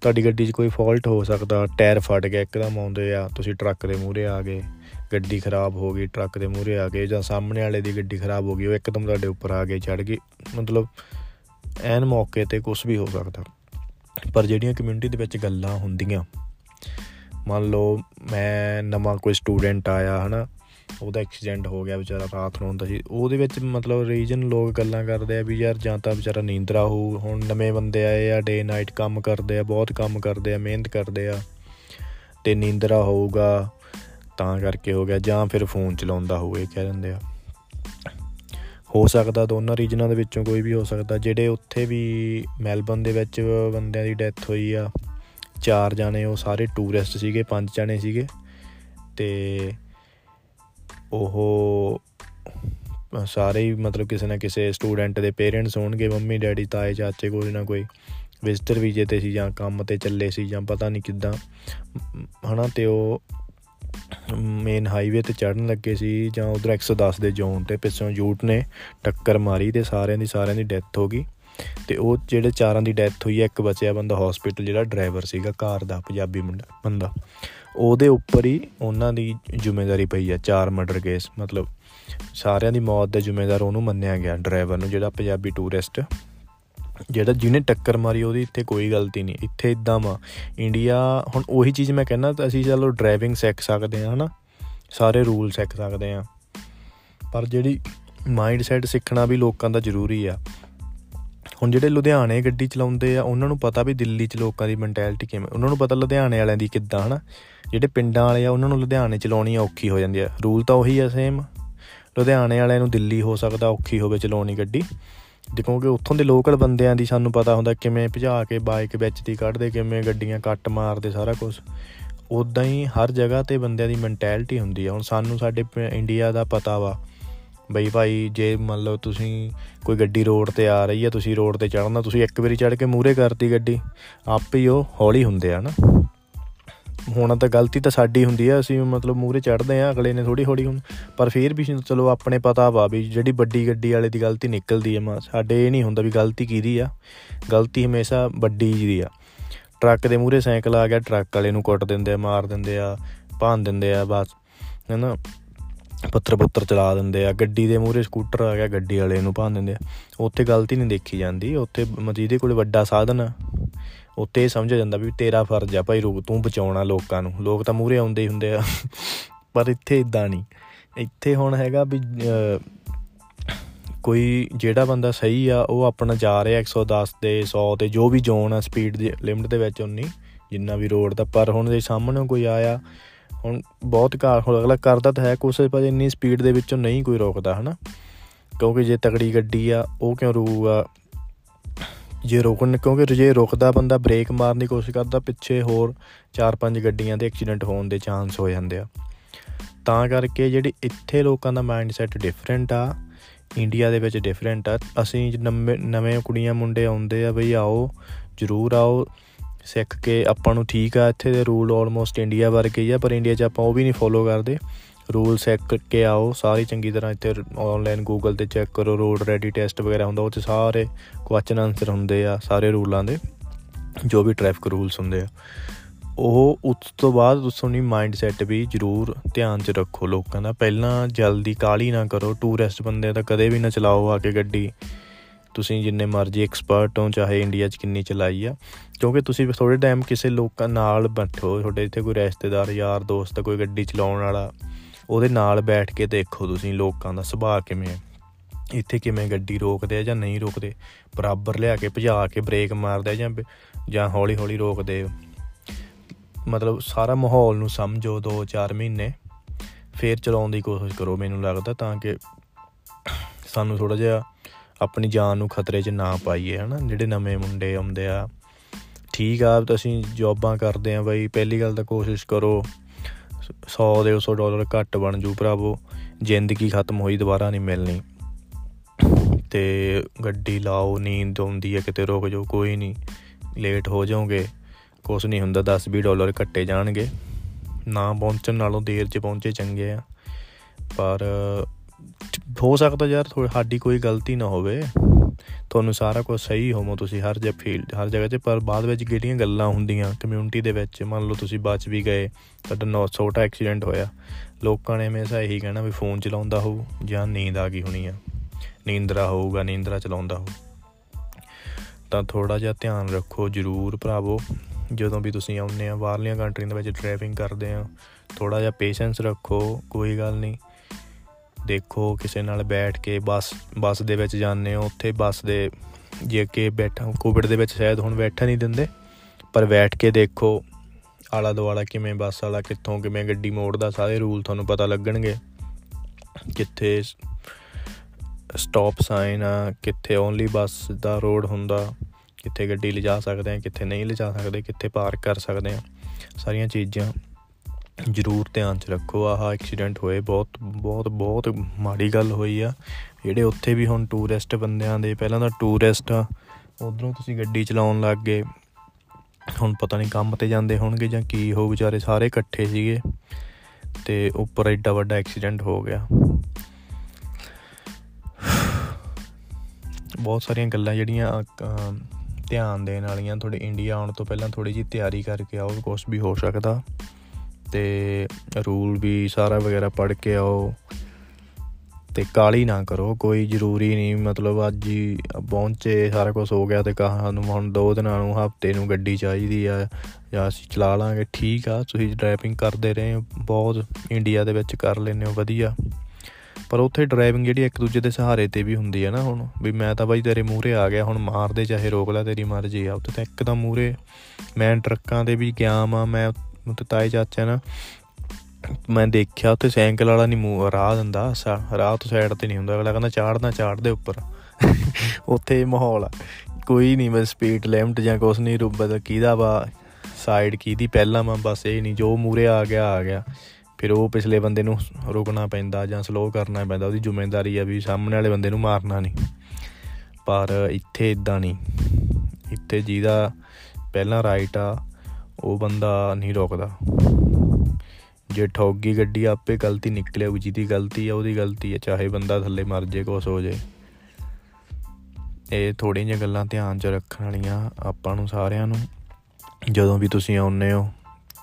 ਤੁਹਾਡੀ ਗੱਡੀ 'ਚ ਕੋਈ ਫਾਲਟ ਹੋ ਸਕਦਾ, ਟਾਇਰ ਫਟ ਗਿਆ ਇੱਕਦਮ ਆਉਂਦੇ ਆ, ਤੁਸੀਂ ਟਰੱਕ ਦੇ ਮੂਹਰੇ ਆ ਗਏ। ਗੱਡੀ ਖਰਾਬ ਹੋ ਗਈ, ਟਰੱਕ ਦੇ ਮੂਹਰੇ ਆ ਗਏ ਜਾਂ ਸਾਹਮਣੇ ਵਾਲੇ ਦੀ ਗੱਡੀ ਖਰਾਬ ਹੋ ਗਈ, ਉਹ ਇੱਕਦਮ ਤੁਹਾਡੇ ਉੱਪਰ ਆ ਕੇ ਚੜ ਗਈ। ਮਤਲਬ ਐਨ ਮੌਕੇ ਤੇ ਕੁਝ ਵੀ ਹੋ ਸਕਦਾ। ਪਰ ਜਿਹੜੀਆਂ ਕਮਿਊਨਿਟੀ ਦੇ ਵਿੱਚ ਗੱਲਾਂ ਹੁੰਦੀਆਂ, ਮੰਨ ਲਓ ਮੈਂ ਨਵਾਂ ਕੋਈ ਸਟੂਡੈਂਟ ਆਇਆ, ਹਨਾ, ਉਹਦਾ ਐਕਸੀਡੈਂਟ ਹੋ ਗਿਆ ਵਿਚਾਰਾ ਰਾਤ ਨੂੰ ਹੁੰਦਾ ਸੀ, ਉਹਦੇ ਵਿੱਚ ਮਤਲਬ ਰੀਜਨ ਲੋਕ ਗੱਲਾਂ ਕਰਦੇ ਆ ਵੀ ਯਾਰ ਜਾਂ ਤਾਂ ਵਿਚਾਰਾ ਨੀਂਦਰਾ ਹੋ, ਹੁਣ ਨਵੇਂ ਬੰਦੇ ਆਏ ਆ ਡੇ ਨਾਈਟ ਕੰਮ ਕਰਦੇ ਆ, ਬਹੁਤ ਕੰਮ ਕਰਦੇ ਆ, ਮਿਹਨਤ ਕਰਦੇ ਆ, ਤੇ ਨੀਂਦਰਾ ਹੋਊਗਾ ਤਾਂ ਕਰਕੇ ਹੋ ਗਿਆ ਜਾਂ ਫਿਰ ਫੋਨ ਚਲਾਉਂਦਾ ਹੋਵੇ ਕਹਿ ਦਿੰਦੇ ਆ। ਹੋ ਸਕਦਾ ਦੋਨਾਂ ਰੀਜਨਾਂ ਦੇ ਵਿੱਚੋਂ ਕੋਈ ਵੀ ਹੋ ਸਕਦਾ, ਜਿਹੜੇ ਉੱਥੇ ਵੀ ਮੈਲਬਨ ਦੇ ਵਿੱਚ ਬੰਦਿਆਂ ਦੀ ਡੈਥ ਹੋਈ ਆ, ਚਾਰ ਜਾਣੇ ਉਹ ਸਾਰੇ ਟੂਰਿਸਟ ਸੀਗੇ, ਪੰਜ ਜਾਣੇ ਸੀਗੇ ਤੇ ਉਹ ਸਾਰੇ ਹੀ ਮਤਲਬ ਕਿਸੇ ਨਾ ਕਿਸੇ ਸਟੂਡੈਂਟ ਦੇ ਪੇਰੈਂਟਸ ਹੋਣਗੇ, ਮੰਮੀ, ਡੈਡੀ, ਤਾਏ, ਚਾਚੇ, ਕੋਈ ਨਾ ਕੋਈ, ਵਿਜ਼ਟਰ ਵੀਜ਼ੇ ਤੇ ਸੀ ਜਾਂ ਕੰਮ ਤੇ ਚੱਲੇ ਸੀ ਜਾਂ ਪਤਾ ਨਹੀਂ ਕਿੱਦਾਂ, ਹਨਾ, ਤੇ ਉਹ ਮੇਨ ਹਾਈਵੇ ਤੇ ਚੜਨ ਲੱਗੇ ਸੀ ਜਾਂ ਉਧਰ 110 ਦੇ ਜ਼ੋਨ ਤੇ, ਪਿੱਛੋਂ ਯੂਟ ਨੇ ਟੱਕਰ ਮਾਰੀ ਤੇ ਸਾਰਿਆਂ ਦੀ ਸਾਰਿਆਂ ਦੀ ਡੈਥ ਹੋ ਗਈ। ਤੇ ਉਹ ਜਿਹੜੇ ਚਾਰਾਂ ਦੀ ਡੈਥ ਹੋਈ ਹੈ ਇੱਕ ਬਚਿਆ ਬੰਦਾ ਹਸਪੀਟਲ ਜਿਹੜਾ ਡਰਾਈਵਰ ਸੀਗਾ, ਕਾਰ ਦਾ, ਪੰਜਾਬੀ ਮੁੰਡਾ, ਬੰਦਾ। ਉਹਦੇ ਉੱਪਰ ਹੀ ਉਹਨਾਂ ਦੀ ਜ਼ਿੰਮੇਵਾਰੀ ਪਈ ਆ, ਚਾਰ ਮਰਡਰ ਕੇਸ ਮਤਲਬ ਸਾਰਿਆਂ ਦੀ ਮੌਤ ਦਾ ਜ਼ਿੰਮੇਵਾਰ ਉਹਨੂੰ ਮੰਨਿਆ ਗਿਆ ਡਰਾਈਵਰ ਨੂੰ, ਜਿਹੜਾ ਪੰਜਾਬੀ ਟੂਰਿਸਟ ਜਿਹੜਾ ਜਿਹਨੇ ਟੱਕਰ ਮਾਰੀ ਉਹਦੀ ਇੱਥੇ ਕੋਈ ਗਲਤੀ ਨਹੀਂ, ਇੱਥੇ ਇਦਾਂ ਵਾ। ਇੰਡੀਆ ਹੁਣ ਉਹੀ ਚੀਜ਼ ਮੈਂ ਕਹਿੰਦਾ ਤਾਂ ਅਸੀਂ ਚਲੋ ਡਰਾਈਵਿੰਗ ਸਿੱਖ ਸਕਦੇ ਆ ਹਨਾ? ਸਾਰੇ ਰੂਲ ਸਿੱਖ ਸਕਦੇ ਆ ਪਰ ਜਿਹੜੀ ਮਾਈਂਡ ਸੈਟ ਸਿੱਖਣਾ ਵੀ ਲੋਕਾਂ ਦਾ ਜ਼ਰੂਰੀ ਆ। ਹੁਣ ਜਿਹੜੇ ਲੁਧਿਆਣੇ ਗੱਡੀ ਚਲਾਉਂਦੇ ਆ, ਉਹਨਾਂ ਨੂੰ ਪਤਾ ਵੀ ਦਿੱਲੀ 'ਚ ਲੋਕਾਂ ਦੀ ਮੈਂਟੈਲਿਟੀ ਕਿਵੇਂ, ਉਹਨਾਂ ਨੂੰ ਪਤਾ ਲੁਧਿਆਣੇ ਵਾਲਿਆਂ ਦੀ ਕਿੱਦਾਂ, ਹਨਾ? ਜਿਹੜੇ ਪਿੰਡਾਂ ਵਾਲੇ ਆ, ਉਹਨਾਂ ਨੂੰ ਲੁਧਿਆਣੇ ਚਲਾਉਣੀ ਔਖੀ ਹੋ ਜਾਂਦੀ ਆ। ਰੂਲ ਤਾਂ ਉਹੀ ਆ ਸੇਮ ਲੁਧਿਆਣੇ ਵਾਲਿਆਂ ਨੂੰ ਦਿੱਲੀ ਹੋ ਸਕਦਾ ਔਖੀ ਹੋਵੇ ਚਲਾਉਣੀ ਗੱਡੀ। ਕਿਉਂਕਿ ਉੱਥੋਂ ਦੇ ਲੋਕਲ ਬੰਦਿਆਂ ਦੀ ਸਾਨੂੰ ਪਤਾ ਹੁੰਦਾ ਕਿਵੇਂ ਭਜਾ ਕੇ ਬਾਈਕ ਵਿੱਚ ਦੀ ਕੱਢਦੇ, ਕਿਵੇਂ ਗੱਡੀਆਂ ਕੱਟ ਮਾਰਦੇ ਸਾਰਾ ਕੁਝ ਉਦਾਂ ਹੀ ਹਰ ਜਗ੍ਹਾ ਤੇ ਬੰਦਿਆਂ ਦੀ ਮੈਂਟੈਲਿਟੀ ਹੁੰਦੀ ਆ। ਹੁਣ ਸਾਨੂੰ ਸਾਡੇ ਇੰਡੀਆ ਦਾ ਪਤਾ ਵਾ ਬਈ ਭਾਈ ਜੇ ਮੰਨ ਲਓ ਤੁਸੀਂ ਕੋਈ ਗੱਡੀ ਰੋਡ ਤੇ ਆ ਰਹੀ ਹੈ ਤੁਸੀਂ ਰੋਡ ਤੇ ਚੜਨਾ ਤੁਸੀਂ ਇੱਕ ਵਾਰੀ ਚੜ ਕੇ ਮੂਰੇ ਕਰਤੀ ਗੱਡੀ, ਆਪੇ ਹੀ ਉਹ ਹੌਲੀ ਹੁੰਦੇ ਆ ਨਾ। ਹੁਣ ਤਾਂ ਗਲਤੀ ਤਾਂ ਸਾਡੀ ਹੁੰਦੀ ਆ, ਅਸੀਂ ਮਤਲਬ ਮੂਰੇ ਚੜਦੇ ਆ, ਅਗਲੇ ਨੇ ਥੋੜੀ ਹੌਲੀ ਹੁਣ, ਪਰ ਫਿਰ ਵੀ ਚਲੋ ਆਪਣੇ ਪਤਾ ਵਾ ਵੀ ਜਿਹੜੀ ਵੱਡੀ ਗੱਡੀ ਵਾਲੇ ਦੀ ਗਲਤੀ ਨਿਕਲਦੀ ਆ, ਮਾ, ਸਾਡੇ ਇਹ ਨਹੀਂ ਹੁੰਦਾ ਵੀ ਗਲਤੀ ਕਿਹਦੀ ਆ, ਗਲਤੀ ਹਮੇਸ਼ਾ ਵੱਡੀ ਦੀ ਆ। ਟਰੱਕ ਦੇ ਮੂਰੇ ਸਾਈਕਲ ਆ ਗਿਆ, ਟਰੱਕ ਵਾਲੇ ਨੂੰ ਕੁੱਟ ਦਿੰਦੇ ਆ, ਮਾਰ ਦਿੰਦੇ ਆ, ਭੰਨ ਦਿੰਦੇ ਆ, ਬਸ, ਹੈਨਾ? ਪੱਤਰ ਪੁੱਤਰ ਚਲਾ ਦਿੰਦੇ ਆ, ਗੱਡੀ ਦੇ ਮੂਰੇ ਸਕੂਟਰ ਆ ਗਿਆ, ਗੱਡੀ ਵਾਲੇ ਨੂੰ ਭੰਨ ਦਿੰਦੇ ਆ। ਉੱਥੇ ਗਲਤੀ ਨਹੀਂ ਦੇਖੀ ਜਾਂਦੀ, ਉੱਥੇ ਮਜੀਦੇ ਕੋਲੇ ਵੱਡਾ ਸਾਧਨ ਆ ਉੱਤੇ ਇਹ ਸਮਝ ਜਾਂਦਾ ਵੀ ਤੇਰਾ ਫਰਜ਼ ਆ ਭਾਈ ਰੂਪ ਤੂੰ ਬਚਾਉਣਾ ਲੋਕਾਂ ਨੂੰ। ਲੋਕ ਤਾਂ ਮੂਰੇ ਆਉਂਦੇ ਹੀ ਹੁੰਦੇ ਆ। ਪਰ ਇੱਥੇ ਇਦਾਂ ਨਹੀਂ। ਇੱਥੇ ਹੁਣ ਹੈਗਾ ਵੀ ਕੋਈ ਜਿਹੜਾ ਬੰਦਾ ਸਹੀ ਆ, ਉਹ ਆਪਣਾ ਜਾ ਰਿਹਾ 110 ਦੇ 100 ਤੇ ਜੋ ਵੀ ਜ਼ੋਨ ਆ ਸਪੀਡ ਦੀ ਲਿਮਟ ਦੇ ਵਿੱਚ ਉਨੀ ਜਿੰਨਾ ਵੀ ਰੋਡ ਦਾ। ਪਰ ਹੁਣ ਦੇ ਸਾਹਮਣੇ ਕੋਈ ਆਇਆ, ਹੁਣ ਬਹੁਤ ਕਾਰ ਹੁਣ ਅਗਲਾ ਕਰਦਾ ਤਾਂ ਹੈ, ਕੁਛ ਪਰ ਇੰਨੀ ਸਪੀਡ ਦੇ ਵਿੱਚੋਂ ਨਹੀਂ ਕੋਈ ਰੋਕਦਾ, ਹਨਾ? ਕਿਉਂਕਿ ਜੇ ਤਗੜੀ ਗੱਡੀ ਆ, ਉਹ ਕਿਉਂ ਰੂਗਾ ਜੇ ਰੋਕਣ ਕਿਉਂਕਿ ਜੇ ਰੁਕਦਾ ਬੰਦਾ ਬ੍ਰੇਕ ਮਾਰਨ ਦੀ ਕੋਸ਼ਿਸ਼ ਕਰਦਾ, ਪਿੱਛੇ ਹੋਰ 4-5 ਗੱਡੀਆਂ ਦੇ ਐਕਸੀਡੈਂਟ ਹੋਣ ਦੇ ਚਾਂਸ ਹੋ ਜਾਂਦੇ ਆ। ਤਾਂ ਕਰਕੇ ਜਿਹੜੀ ਇੱਥੇ ਲੋਕਾਂ ਦਾ ਮਾਈਂਡ ਸੈਟ ਡਿਫਰੈਂਟ ਆ, ਇੰਡੀਆ ਦੇ ਵਿੱਚ ਡਿਫਰੈਂਟ ਆ, ਅਸੀਂ ਨਵੇਂ ਨਵੇਂ ਕੁੜੀਆਂ ਮੁੰਡੇ ਆਉਂਦੇ ਆ ਬਈ ਆਓ, ਜ਼ਰੂਰ ਆਓ, ਸਿੱਖ ਕੇ ਆਪਾਂ ਨੂੰ ਠੀਕ ਆ, ਇੱਥੇ ਦੇ ਰੂਲ ਆਲਮੋਸਟ ਇੰਡੀਆ ਵਰਗੇ ਹੀ ਆ, ਪਰ ਇੰਡੀਆ 'ਚ ਆਪਾਂ ਉਹ ਵੀ ਨਹੀਂ ਫੋਲੋ ਕਰਦੇ। ਰੂਲ ਸਿੱਖ ਕੇ ਆਓ, ਸਾਰੀ ਚੰਗੀ ਤਰ੍ਹਾਂ ਇੱਥੇ ਆਨਲਾਈਨ ਗੂਗਲ ਤੇ ਚੈੱਕ ਕਰੋ ਰੋਡ ਰੈਡੀ ਟੈਸਟ ਵਗੈਰਾ ਹੁੰਦਾ, ਉਹ 'ਚ ਸਾਰੇ ਕੁਐਸਚਨ ਆਨਸਰ ਹੁੰਦੇ ਆ, ਸਾਰੇ ਰੂਲਾਂ ਦੇ, ਜੋ ਵੀ ਟ੍ਰੈਫਿਕ ਰੂਲਸ ਹੁੰਦੇ ਆ। ਉਹ ਉਸ ਤੋਂ ਬਾਅਦ ਉਸੋਂ ਨਹੀਂ ਮਾਈਂਡ ਸੈਟ ਵੀ ਜ਼ਰੂਰ ਧਿਆਨ 'ਚ ਰੱਖੋ ਲੋਕਾਂ ਦਾ। ਪਹਿਲਾਂ ਜਲਦੀ ਕਾਲੀ ਨਾ ਕਰੋ ਟੂਰਿਸਟ ਬੰਦੇ ਤਾਂ ਕਦੇ ਵੀ ਨਾ ਚਲਾਓ ਆ ਕੇ ਗੱਡੀ। ਤੁਸੀਂ ਜਿੰਨੇ ਮਰਜ਼ੀ ਐਕਸਪਰਟ ਹੋ, ਚਾਹੇ ਇੰਡੀਆ 'ਚ ਕਿੰਨੀ ਚਲਾਈ ਆ। ਕਿਉਂਕਿ ਤੁਸੀਂ ਥੋੜੇ ਟਾਈਮ ਕਿਸੇ ਲੋਕਾਂ ਨਾਲ ਬੈਠੋ, ਤੁਹਾਡੇ ਇੱਥੇ ਕੋਈ ਰਿਸ਼ਤੇਦਾਰ, ਯਾਰ, ਦੋਸਤ, ਕੋਈ ਗੱਡੀ ਚਲਾਉਣ ਵਾਲਾ। ਉਹਦੇ ਨਾਲ ਬੈਠ ਕੇ ਦੇਖੋ ਤੁਸੀਂ ਲੋਕਾਂ ਦਾ ਸੁਭਾਅ ਕਿਵੇਂ ਹੈ। ਇੱਥੇ ਕਿਵੇਂ ਗੱਡੀ ਰੋਕਦੇ ਆ ਜਾਂ ਨਹੀਂ ਰੋਕਦੇ? ਬਰਾਬਰ ਲਿਆ ਕੇ ਭਜਾ ਕੇ ਬ੍ਰੇਕ ਮਾਰਦੇ ਜਾਂ ਜਾਂ ਹੌਲੀ ਹੌਲੀ ਰੋਕਦੇ ਮਤਲਬ ਸਾਰਾ ਮਾਹੌਲ ਨੂੰ ਸਮਝੋ 2-4 ਮਹੀਨੇ। ਫੇਰ ਚਲਾਉਣ ਦੀ ਕੋਸ਼ਿਸ਼ ਕਰੋ ਮੈਨੂੰ ਲੱਗਦਾ ਤਾਂ ਕਿ ਸਾਨੂੰ ਥੋੜਾ ਜਿਹਾ ਆਪਣੀ ਜਾਨ ਨੂੰ ਖਤਰੇ 'ਚ ਨਾ ਪਾਈਏ, ਹਨਾ? ਜਿਹੜੇ ਨਵੇਂ ਮੁੰਡੇ ਆਉਂਦੇ ਆ। ਠੀਕ ਆ, ਤੁਸੀਂ ਜੌਬਾਂ ਕਰਦੇ ਆ ਬਾਈ, ਪਹਿਲੀ ਗੱਲ ਤਾਂ ਕੋਸ਼ਿਸ਼ ਕਰੋ। 100 ਦੇ 100 ਡਾਲਰ ਘੱਟ ਬਣ ਜੂ ਭਰਾਵੋ, ਜ਼ਿੰਦਗੀ ਖਤਮ ਹੋਈ, ਦੁਬਾਰਾ ਨਹੀਂ ਮਿਲਣੀ। ਤੇ ਗੱਡੀ ਲਾਓ, ਨੀਂਦ ਆਉਂਦੀ ਹੈ, ਕਿਤੇ ਰੁਕ ਜਾਓ, ਕੋਈ ਨਹੀਂ ਲੇਟ ਹੋ ਜਾਓਗੇ। ਕੁਛ ਨਹੀਂ ਹੁੰਦਾ 10 20 ਡਾਲਰ ਕੱਟੇ ਜਾਣਗੇ। ਨਾ ਪਹੁੰਚਣ ਨਾਲੋਂ ਦੇਰ 'ਚ ਪਹੁੰਚੇ ਚੰਗੇ ਆ। ਪਰ, ਹੋ ਸਕਦਾ ਯਾਰ ਥੋੜੀ ਸਾਡੀ ਕੋਈ ਗਲਤੀ ਨਾ ਹੋਵੇ। ਤੁਹਾਨੂੰ ਸਾਰਾ ਕੁਝ ਸਹੀ ਹੋਵੋ ਤੁਸੀਂ ਹਰ ਜਗ੍ਹਾ ਫੀਲਡ ਹਰ ਜਗ੍ਹਾ 'ਤੇ, ਪਰ ਬਾਅਦ ਵਿੱਚ ਕਿਹੜੀਆਂ ਗੱਲਾਂ ਹੁੰਦੀਆਂ ਕਮਿਊਨਿਟੀ ਦੇ ਵਿੱਚ, ਮੰਨ ਲਓ ਤੁਸੀਂ ਬਚ ਵੀ ਗਏ, ਤੁਹਾਡਾ ਨੋ, ਛੋਟਾ ਐਕਸੀਡੈਂਟ ਹੋਇਆ, ਲੋਕਾਂ ਨੇ ਹਮੇਸ਼ਾ ਇਹੀ ਕਹਿਣਾ ਵੀ ਫੋਨ ਚਲਾਉਂਦਾ ਹੋਊ, ਜਾਂ ਨੀਂਦ ਆ ਗਈ ਹੋਣੀ ਆ। ਨੀਂਦਰਾ ਹੋਊਗਾ, ਨੀਂਦਰਾ ਚਲਾਉਂਦਾ ਹੋਊ। ਤਾਂ ਥੋੜਾ ਜਿਹਾ ਧਿਆਨ ਰੱਖੋ, ਜ਼ਰੂਰ ਭਰਾਵੋ, ਜਦੋਂ ਵੀ ਤੁਸੀਂ ਆਉਂਦੇ ਆ, ਬਾਹਰਲੀਆਂ ਕੰਟਰੀਆਂ ਦੇ ਵਿੱਚ ਡਰਾਈਵਿੰਗ ਕਰਦੇ ਆ ਥੋੜਾ ਜਿਹਾ ਪੇਸ਼ੈਂਸ ਰੱਖੋ, ਕੋਈ ਗੱਲ ਨਹੀਂ। ਦੇਖੋ, ਕਿਸੇ ਨਾਲ ਬੈਠ ਕੇ ਬੱਸ ਬੱਸ ਦੇ ਵਿੱਚ ਜਾਂਦੇ ਹੋ, ਉੱਥੇ ਬੱਸ ਦੇ ਜੇ ਕਿ ਬੈਠਾ, ਕੋਵਿਡ ਦੇ ਵਿੱਚ ਸ਼ਾਇਦ ਹੁਣ ਬੈਠਾ ਨਹੀਂ ਦਿੰਦੇ, ਪਰ ਬੈਠ ਕੇ ਦੇਖੋ ਆਲਾ ਦੁਆਲਾ ਕਿਵੇਂ ਬੱਸ ਵਾਲਾ, ਕਿੱਥੋਂ ਕਿਵੇਂ ਗੱਡੀ ਮੋੜਦਾ, ਸਾਰੇ ਰੂਲ ਤੁਹਾਨੂੰ ਪਤਾ ਲੱਗਣਗੇ। ਕਿੱਥੇ ਸਟਾਪ ਸਾਈਨ ਆ, ਕਿੱਥੇ ਓਨਲੀ ਬੱਸ ਦਾ ਰੋਡ ਹੁੰਦਾ, ਕਿੱਥੇ ਗੱਡੀ ਲਿਜਾ ਸਕਦੇ ਆ, ਕਿੱਥੇ ਨਹੀਂ ਲਿਜਾ ਸਕਦੇ, ਕਿੱਥੇ ਪਾਰਕ ਕਰ ਸਕਦੇ ਆ, ਸਾਰੀਆਂ ਚੀਜ਼ਾਂ। ਜ਼ਰੂਰ ਧਿਆਨ 'ਚ ਰੱਖੋ। ਆਹ ਐਕਸੀਡੈਂਟ ਹੋਏ, ਬਹੁਤ ਬਹੁਤ ਬਹੁਤ ਮਾੜੀ ਗੱਲ ਹੋਈ ਆ। ਜਿਹੜੇ ਉੱਥੇ ਵੀ ਹੁਣ ਟੂਰਿਸਟ ਬੰਦਿਆਂ ਦੇ, ਪਹਿਲਾਂ ਤਾਂ ਟੂਰਿਸਟ ਉਧਰੋਂ ਤੁਸੀਂ ਗੱਡੀ ਚਲਾਉਣ ਲੱਗ ਗਏ। ਹੁਣ ਪਤਾ ਨਹੀਂ ਕੰਮ ਤੇ ਜਾਂਦੇ ਹੋਣਗੇ ਜਾਂ ਕੀ ਹੋ ਵਿਚਾਰੇ ਸਾਰੇ ਇਕੱਠੇ ਸੀਗੇ। ਤੇ ਉੱਪਰ ਐਡਾ ਵੱਡਾ ਐਕਸੀਡੈਂਟ ਹੋ ਗਿਆ। ਬਹੁਤ ਸਾਰੀਆਂ ਗੱਲਾਂ ਜਿਹੜੀਆਂ ਧਿਆਨ ਦੇਣ ਵਾਲੀਆਂ, ਤੁਹਾਡੇ ਇੰਡੀਆ ਆਉਣ ਤੋਂ ਪਹਿਲਾਂ ਥੋੜੀ ਜੀ ਤਿਆਰੀ ਕਰਕੇ ਆਓ ਕੁਝ ਵੀ ਹੋ ਸਕਦਾ। ਤੇ ਰੂਲ ਵੀ ਸਾਰਾ ਵਗੈਰਾ ਪੜ੍ਹ ਕੇ ਆਓ ਤੇ ਕਾਲੀ ਨਾ ਕਰੋ, ਕੋਈ ਜ਼ਰੂਰੀ ਨਹੀਂ, ਮਤਲਬ ਅੱਜ ਹੀ ਪਹੁੰਚੇ, ਸਾਰਾ ਕੁਝ ਹੋ ਗਿਆ ਤੇ ਕਹਾ ਨੂੰ, ਹੁਣ ਦੋ ਦਿਨਾਂ ਨੂੰ, ਹਫ਼ਤੇ ਨੂੰ ਗੱਡੀ ਚਾਹੀਦੀ ਆ ਜਾਂ ਅਸੀਂ ਚਲਾ ਲਾਂਗੇ, ਠੀਕ ਆ, ਤੁਸੀਂ ਡਰਾਈਵਿੰਗ ਕਰਦੇ ਰਹੇ ਬਹੁਤ ਇੰਡੀਆ ਦੇ ਵਿੱਚ ਕਰ ਲੈਨੇ ਹੋ, ਵਧੀਆ। ਪਰ ਉੱਥੇ ਡਰਾਈਵਿੰਗ ਜਿਹੜੀ ਇੱਕ ਦੂਜੇ ਦੇ ਸਹਾਰੇ ਤੇ ਵੀ ਹੁੰਦੀ ਹੈ ਨਾ ਹੁਣ, ਵੀ ਮੈਂ ਤਾਂ ਬਾਈ ਤੇਰੇ ਮੂਹਰੇ ਆ ਗਿਆ, ਹੁਣ ਮਾਰਦੇ ਚਾਹੇ ਰੋਕ ਲੈ ਤੇਰੀ ਮਰਜ਼ੀ ਆ, ਉੱਥੇ ਤਾਂ ਇੱਕਦਮ ਮੂਹਰੇ ਮੈਂ ਟਰੱਕਾਂ ਦੇ ਵੀ ਗਿਆ ਆ ਮੈਂ ਤੇ ਤਾਏ ਚਾਚਾ ਨਾ ਮੈਂ ਦੇਖਿਆ ਉੱਥੇ ਸਾਈਕਲ ਵਾਲਾ ਨਹੀਂ ਮੂੰਹ, ਰਾਹ ਦਿੰਦਾ ਰਾਹ ਤੋਂ ਸਾਈਡ ਤੇ ਨਹੀਂ ਹੁੰਦਾ। ਅਗਲਾ ਕਹਿੰਦਾ ਚਾੜਨਾ ਚਾੜਦੇ ਉੱਪਰ। *laughs* ਉੱਥੇ ਮਾਹੌਲ ਆ। ਕੋਈ ਨਹੀਂ ਮੈਂ ਸਪੀਡ ਲਿਮਟ ਜਾਂ ਕੁਛ ਨਹੀਂ ਰੁੱਬਦ ਕਿਹਦਾ ਵਾ ਸਾਈਡ ਕਿਹਦੀ, ਪਹਿਲਾਂ ਮੈਂ ਬਸ ਇਹ ਨਹੀਂ ਜੋ ਮੂਰੇ ਆ ਗਿਆ ਆ ਗਿਆ। ਫਿਰ ਉਹ ਪਿਛਲੇ ਬੰਦੇ ਨੂੰ ਰੋਕਣਾ ਪੈਂਦਾ ਜਾਂ ਸਲੋ ਕਰਨਾ ਪੈਂਦਾ, ਉਹਦੀ ਜ਼ਿੰਮੇਵਾਰੀ ਆ ਵੀ ਸਾਹਮਣੇ ਵਾਲੇ ਬੰਦੇ ਨੂੰ ਮਾਰਨਾ ਨਹੀਂ ਪਰ ਇੱਥੇ ਇਦਾਂ ਨਹੀਂ ਇੱਥੇ ਜਿਹਦਾ ਪਹਿਲਾਂ ਰਾਈਟ ਆ ਉਹ ਬੰਦਾ ਨਹੀਂ ਰੋਕਦਾ। ਜੇ ਠੋਗੀ ਗੱਡੀ ਆਪੇ ਗਲਤੀ ਨਿਕਲੇ, ਉਹ ਜਿਹਦੀ ਗਲਤੀ ਆ, ਉਹਦੀ ਗਲਤੀ ਆ, ਚਾਹੇ ਬੰਦਾ ਥੱਲੇ ਮਰ ਜੇ, ਕੁਛ ਹੋ ਜੇ। ਇਹ ਥੋੜ੍ਹੀਆਂ ਜਿਹੀਆਂ ਗੱਲਾਂ ਧਿਆਨ 'ਚ ਰੱਖਣ ਵਾਲੀਆਂ ਆਪਾਂ ਨੂੰ ਸਾਰਿਆਂ ਨੂੰ। ਜਦੋਂ ਵੀ ਤੁਸੀਂ ਆਉਂਦੇ ਹੋ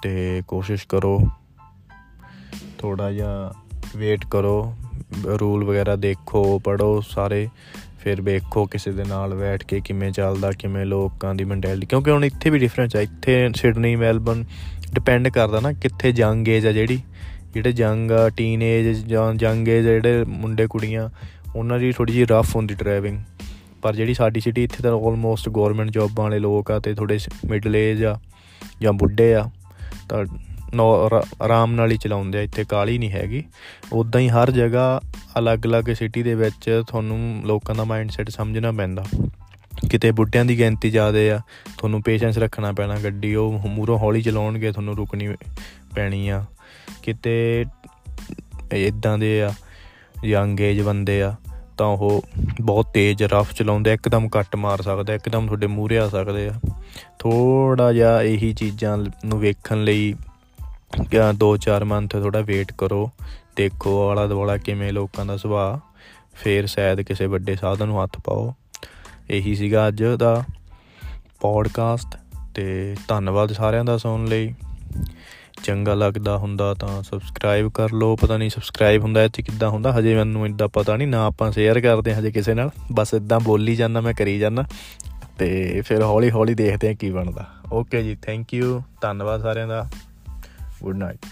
ਤੇ ਕੋਸ਼ਿਸ਼ ਕਰੋ ਥੋੜਾ ਜਿਹਾ ਵੇਟ ਕਰੋ ਰੂਲ ਵਗੈਰਾ ਦੇਖੋ ਪੜੋ ਸਾਰੇ। ਫਿਰ ਵੇਖੋ ਕਿਸੇ ਦੇ ਨਾਲ ਬੈਠ ਕੇ ਕਿਵੇਂ ਚੱਲਦਾ, ਕਿਵੇਂ ਲੋਕਾਂ ਦੀ ਮੈਂਟੈਲਿਟੀ ਕਿਉਂਕਿ ਹੁਣ ਇੱਥੇ ਵੀ ਡਿਫਰੈਂਸ ਆ, ਇੱਥੇ ਸਿਡਨੀ ਮੈਲਬਨ ਡਿਪੈਂਡ ਕਰਦਾ ਨਾ ਕਿੱਥੇ ਜੰਗ ਏਜ ਆ ਜਿਹੜੀ, ਜਿਹੜੇ ਜੰਗ ਆ ਟੀਨ ਏਜ ਜਾਂ ਜੰਗ ਏਜ ਜਿਹੜੇ ਮੁੰਡੇ ਕੁੜੀਆਂ, ਉਹਨਾਂ ਦੀ ਥੋੜੀ ਜਿਹੀ ਰਫ ਹੁੰਦੀ ਡਰਾਈਵਿੰਗ ਪਰ ਜਿਹੜੀ ਸਾਡੀ ਸਿਟੀ ਇੱਥੇ ਤਾਂ ਆਲਮੋਸਟ ਗਵਰਨਮੈਂਟ ਜੌਬਾਂ ਵਾਲੇ ਲੋਕ ਆ ਤੇ ਥੋੜੇ ਮਿਡਲ ਏਜ ਆ ਜਾਂ ਬੁੱਢੇ ਆ, ਤਾਂ ਆਰਾਮ ਨਾਲ ਹੀ ਚਲਾਉਂਦੇ ਆ, ਇੱਥੇ ਕਾਲੀ ਨਹੀਂ ਹੈਗੀ। ਉਦਾਂ ਹੀ ਹਰ ਜਗ੍ਹਾ ਅਲੱਗ-ਅਲੱਗ ਸਿਟੀ ਦੇ ਵਿੱਚ ਤੁਹਾਨੂੰ ਲੋਕਾਂ ਦਾ ਮਾਈਂਡਸੈਟ ਸਮਝਣਾ ਪੈਂਦਾ। ਕਿਤੇ ਬੁੱਢਿਆਂ ਦੀ ਗਿਣਤੀ ਜ਼ਿਆਦੇ ਆ, ਤੁਹਾਨੂੰ ਪੇਸ਼ੈਂਸ ਰੱਖਣਾ ਪੈਣਾ ਗੱਡੀ, ਉਹ ਮੂਰੋਂ ਹੌਲੀ ਚਲਾਉਣਗੇ, ਤੁਹਾਨੂੰ ਰੁਕਣੀ ਪੈਣੀ ਆ। ਕਿਤੇ ਇਦਾਂ ਦੇ ਆ ਯੰਗ ਏਜ ਬੰਦੇ ਆ, ਤਾਂ ਉਹ ਬਹੁਤ ਤੇਜ਼ ਰਫ ਚਲਾਉਂਦੇ ਇੱਕਦਮ ਕੱਟ ਮਾਰ ਸਕਦੇ ਇੱਕਦਮ ਤੁਹਾਡੇ ਮੂਹਰੇ ਆ ਸਕਦੇ ਆ। ਥੋੜਾ ਜਿਹਾ ਇਹੀ ਚੀਜ਼ਾਂ ਨੂੰ ਵੇਖਣ ਲਈ 2-4 ਮੰਥ ਥੋੜਾ ਵੇਟ ਕਰੋ, ਦੇਖੋ ਆਲਾ ਦੁਆਲਾ ਕਿਵੇਂ ਲੋਕਾਂ ਦਾ ਸੁਭਾਅ, ਫੇਰ ਸ਼ਾਇਦ ਕਿਸੇ ਵੱਡੇ ਸਾਧਨ ਨੂੰ ਹੱਥ ਪਾਓ। ਇਹੀ ਸੀਗਾ ਅੱਜ ਦਾ ਪੋਡਕਾਸਟ ਤੇ ਧੰਨਵਾਦ ਸਾਰਿਆਂ ਦਾ ਸੁਣਨ ਲਈ। ਚੰਗਾ ਲੱਗਦਾ ਹੁੰਦਾ ਤਾਂ ਸਬਸਕ੍ਰਾਈਬ ਕਰ ਲਓ। ਪਤਾ ਨਹੀਂ ਸਬਸਕ੍ਰਾਈਬ ਹੁੰਦਾ ਇੱਥੇ ਕਿੱਦਾਂ ਹੁੰਦਾ, ਹਜੇ ਮੈਨੂੰ ਇਦਾਂ ਪਤਾ ਨਹੀਂ, ਨਾ ਆਪਾਂ ਸ਼ੇਅਰ ਕਰਦੇ ਹਜੇ ਕਿਸੇ ਨਾਲ। ਬਸ ਇਦਾਂ ਬੋਲੀ ਜਾਂਦਾ, ਮੈਂ ਕਰੀ ਜਾਂਦਾ। ਤੇ ਫਿਰ ਹੌਲੀ ਹੌਲੀ ਦੇਖਦੇ ਆ ਕੀ ਬਣਦਾ। ਓਕੇ ਜੀ ਥੈਂਕ ਯੂ ਧੰਨਵਾਦ ਸਾਰਿਆਂ ਦਾ। Good night